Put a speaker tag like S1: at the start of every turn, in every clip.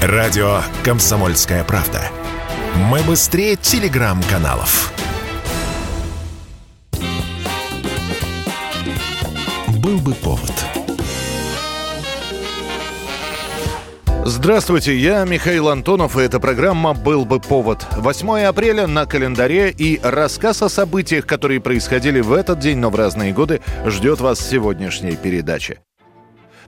S1: Радио «Комсомольская правда». Мы быстрее телеграм-каналов. Был бы повод.
S2: Здравствуйте, я Михаил Антонов, и эта программа «Был бы повод». 8 апреля на календаре и рассказ о событиях, которые происходили в этот день, но в разные годы, ждет вас сегодняшней передачи.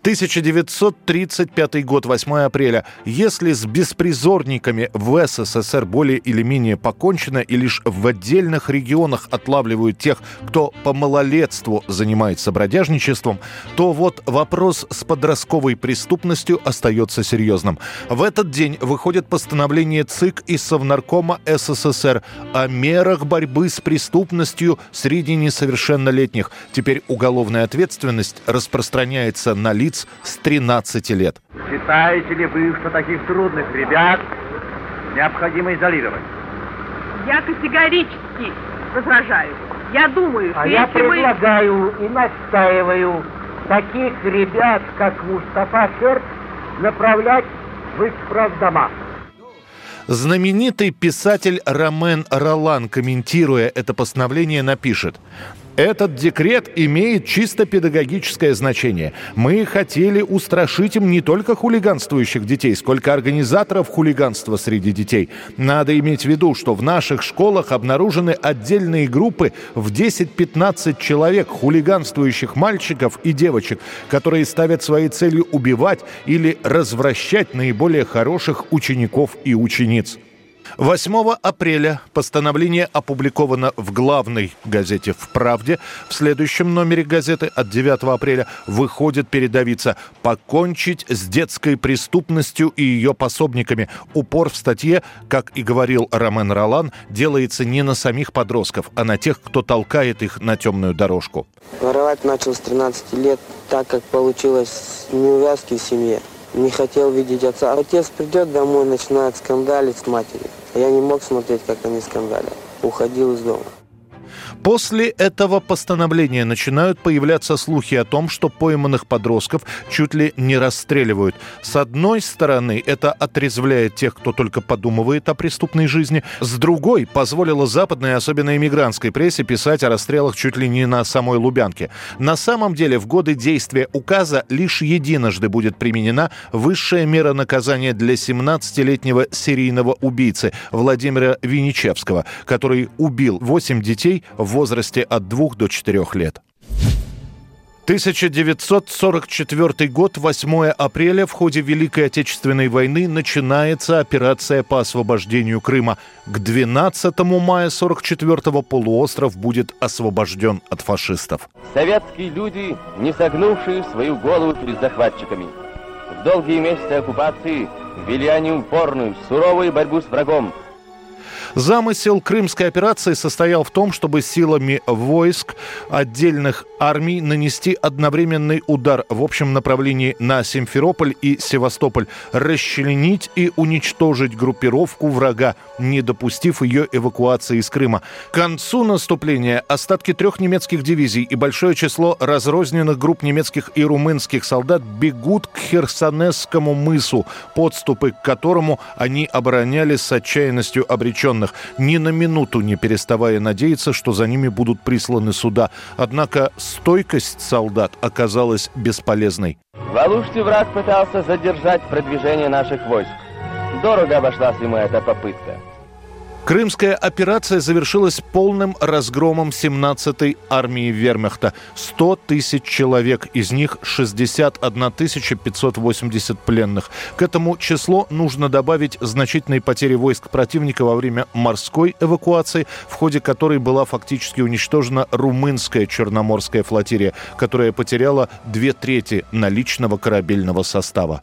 S2: 1935 год, 8 апреля. Если с беспризорниками в СССР более или менее покончено и лишь в отдельных регионах отлавливают тех, кто по малолетству занимается бродяжничеством, то вот вопрос с подростковой преступностью остается серьезным. В этот день выходит постановление ЦИК и Совнаркома СССР о мерах борьбы с преступностью среди несовершеннолетних. Теперь уголовная ответственность распространяется на лиц лиц с 13 лет.
S3: Считаете ли вы, что таких трудных ребят необходимо изолировать?
S4: Я категорически возражаю. Я думаю,
S5: а я предлагаю мы... и настаиваю таких ребят, как Мустафа Серб, направлять в исправдома.
S2: Знаменитый писатель Ромен Ролан, комментируя это постановление, напишет этот декрет имеет чисто педагогическое значение. Мы хотели устрашить им не только хулиганствующих детей, сколько организаторов хулиганства среди детей. Надо иметь в виду, что в наших школах обнаружены отдельные группы в 10-15 человек хулиганствующих мальчиков и девочек, которые ставят своей целью убивать или развращать наиболее хороших учеников и учениц. 8 апреля постановление опубликовано в главной газете «В правде». В следующем номере газеты от 9 апреля выходит передовица «Покончить с детской преступностью и ее пособниками». Упор в статье, как и говорил Ромен Ролан, делается не на самих подростков, а на тех, кто толкает их на темную дорожку.
S6: Воровать начал с 13 лет, так как получилось неувязки в семье. Не хотел видеть отца. Отец придет домой, начинает скандалить с матерью. Я не мог смотреть, как они скандалят. Уходил из дома.
S2: После этого постановления начинают появляться слухи о том, что пойманных подростков чуть ли не расстреливают. С одной стороны, это отрезвляет тех, кто только подумывает о преступной жизни. С другой, позволило западной, особенно иммигрантской прессе, писать о расстрелах чуть ли не на самой Лубянке. На самом деле, в годы действия указа лишь единожды будет применена высшая мера наказания для 17-летнего серийного убийцы Владимира Виничевского, который убил 8 детей в возрасте от 2 до 4 лет. 1944 год, 8 апреля, в ходе Великой Отечественной войны начинается операция по освобождению Крыма. К 12 мая 44 полуостров будет освобожден от фашистов.
S7: Советские люди, не согнувшие свою голову перед захватчиками. В долгие месяцы оккупации вели они упорную, суровую борьбу с врагом –
S2: Замысел крымской операции состоял в том, чтобы силами войск отдельных армий нанести одновременный удар в общем направлении на Симферополь и Севастополь, расчленить и уничтожить группировку врага, не допустив ее эвакуации из Крыма. К концу наступления остатки трех немецких дивизий и большое число разрозненных групп немецких и румынских солдат бегут к Херсонесскому мысу, подступы к которому они обороняли с отчаянностью обреченных заключенных, ни на минуту не переставая надеяться, что за ними будут присланы суда. Однако стойкость солдат оказалась бесполезной.
S7: В Алуште враг пытался задержать продвижение наших войск. Дорого обошлась ему эта попытка.
S2: Крымская операция завершилась полным разгромом 17-й армии вермахта. 100 тысяч человек, из них 61 580 пленных. К этому числу нужно добавить значительные потери войск противника во время морской эвакуации, в ходе которой была фактически уничтожена румынская черноморская флотилия, которая потеряла две трети наличного корабельного состава.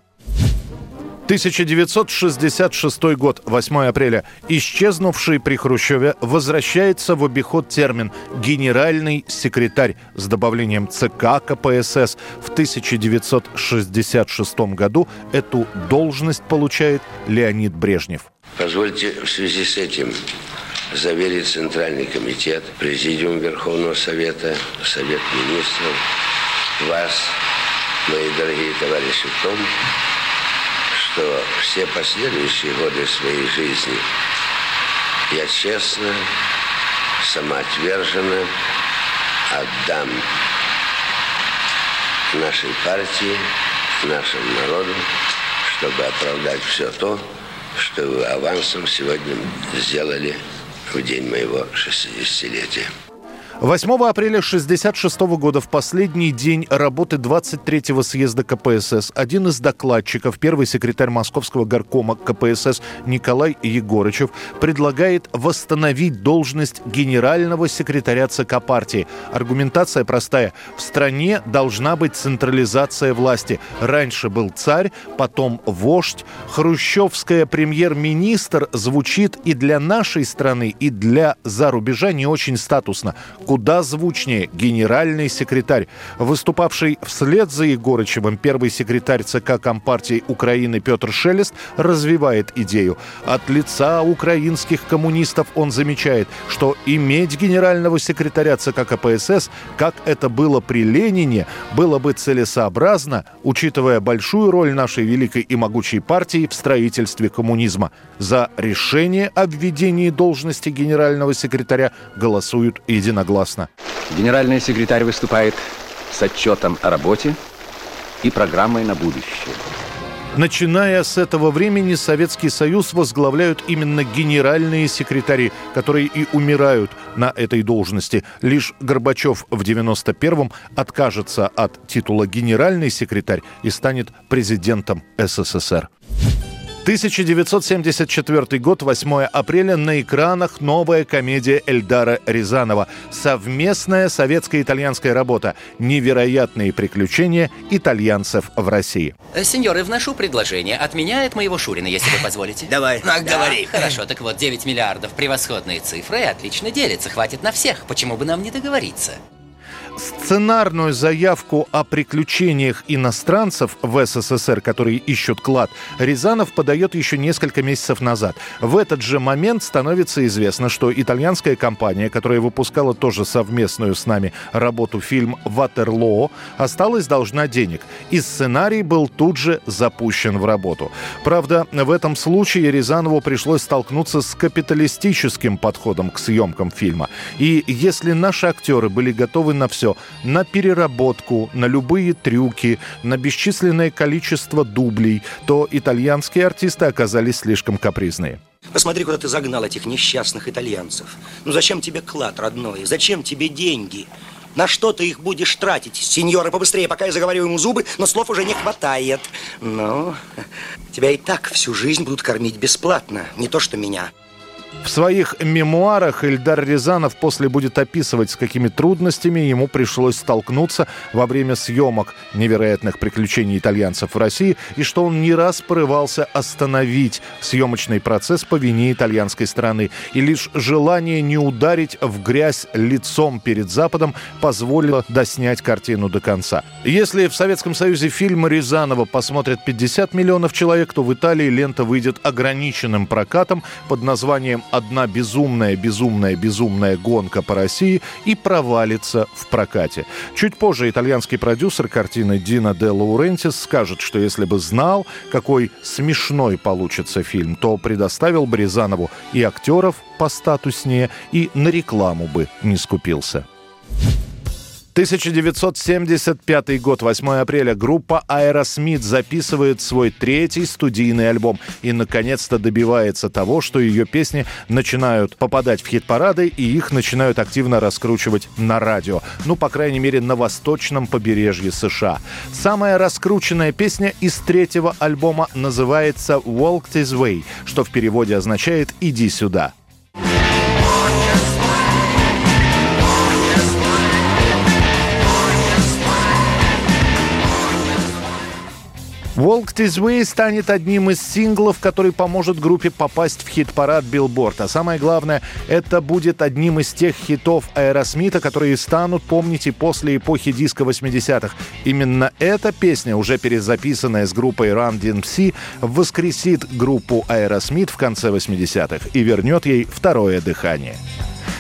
S2: 1966 год, 8 апреля. Исчезнувший при Хрущеве возвращается в обиход термин «генеральный секретарь» с добавлением ЦК КПСС. В 1966 году эту должность получает Леонид Брежнев.
S8: Позвольте в связи с этим заверить Центральный комитет, Президиум Верховного Совета, Совет Министров, вас, мои дорогие товарищи, в том, что все последующие годы своей жизни я честно, самоотверженно отдам нашей партии, нашему народу, чтобы оправдать все то, что вы авансом сегодня сделали в день моего 60-летия.
S2: 8 апреля 1966 года, в последний день работы 23-го съезда КПСС, один из докладчиков, первый секретарь Московского горкома КПСС Николай Егорычев, предлагает восстановить должность генерального секретаря ЦК партии. Аргументация простая. В стране должна быть централизация власти. Раньше был царь, потом вождь. Хрущевская премьер-министр звучит и для нашей страны, и для зарубежа не очень статусно куда звучнее генеральный секретарь. Выступавший вслед за Егорычевым первый секретарь ЦК Компартии Украины Петр Шелест развивает идею. От лица украинских коммунистов он замечает, что иметь генерального секретаря ЦК КПСС, как это было при Ленине, было бы целесообразно, учитывая большую роль нашей великой и могучей партии в строительстве коммунизма. За решение о введении должности генерального секретаря голосуют единогласно согласна.
S9: Генеральный секретарь выступает с отчетом о работе и программой на будущее.
S2: Начиная с этого времени Советский Союз возглавляют именно генеральные секретари, которые и умирают на этой должности. Лишь Горбачев в 91-м откажется от титула генеральный секретарь и станет президентом СССР. 1974 год, 8 апреля, на экранах новая комедия Эльдара Рязанова. Совместная советско-итальянская работа «Невероятные приключения итальянцев в России».
S10: Э, сеньоры, вношу предложение. От меня от моего Шурина, если вы позволите.
S11: Давай.
S10: А, да, говори. Хорошо, так вот, 9 миллиардов. Превосходные цифры отлично делятся. Хватит на всех. Почему бы нам не договориться?
S2: Сценарную заявку о приключениях иностранцев в СССР, которые ищут клад, Рязанов подает еще несколько месяцев назад. В этот же момент становится известно, что итальянская компания, которая выпускала тоже совместную с нами работу фильм «Ватерлоо», осталась должна денег. И сценарий был тут же запущен в работу. Правда, в этом случае Рязанову пришлось столкнуться с капиталистическим подходом к съемкам фильма. И если наши актеры были готовы на все, все на переработку, на любые трюки, на бесчисленное количество дублей, то итальянские артисты оказались слишком капризные.
S11: Посмотри, куда ты загнал этих несчастных итальянцев. Ну зачем тебе клад, родной? Зачем тебе деньги? На что ты их будешь тратить? Сеньора, побыстрее, пока я заговорю ему зубы, но слов уже не хватает. Ну, тебя и так всю жизнь будут кормить бесплатно, не то что меня.
S2: В своих мемуарах Эльдар Рязанов после будет описывать, с какими трудностями ему пришлось столкнуться во время съемок невероятных приключений итальянцев в России, и что он не раз порывался остановить съемочный процесс по вине итальянской стороны. И лишь желание не ударить в грязь лицом перед Западом позволило доснять картину до конца. Если в Советском Союзе фильм Рязанова посмотрят 50 миллионов человек, то в Италии лента выйдет ограниченным прокатом под названием одна безумная, безумная, безумная гонка по России и провалится в прокате. Чуть позже итальянский продюсер картины Дина де Лаурентис скажет, что если бы знал, какой смешной получится фильм, то предоставил бы и актеров по статуснее, и на рекламу бы не скупился. 1975 год, 8 апреля, группа Aerosmith записывает свой третий студийный альбом и, наконец-то, добивается того, что ее песни начинают попадать в хит-парады и их начинают активно раскручивать на радио. Ну, по крайней мере, на восточном побережье США. Самая раскрученная песня из третьего альбома называется «Walk This Way», что в переводе означает «Иди сюда». «Walk This Way» станет одним из синглов, который поможет группе попасть в хит-парад Билборд. А самое главное, это будет одним из тех хитов Аэросмита, которые станут помнить и после эпохи диска 80-х. Именно эта песня, уже перезаписанная с группой Run DMC, воскресит группу Аэросмит в конце 80-х и вернет ей второе дыхание.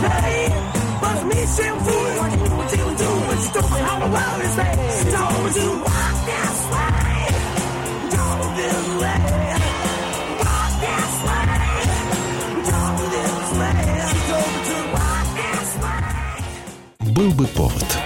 S7: today. But me and food, what you do, do what you do, how the world is made. Don't you walk this way, don't this way. Walk this way, don't this way. Don't you walk this way.
S1: Был бы повод.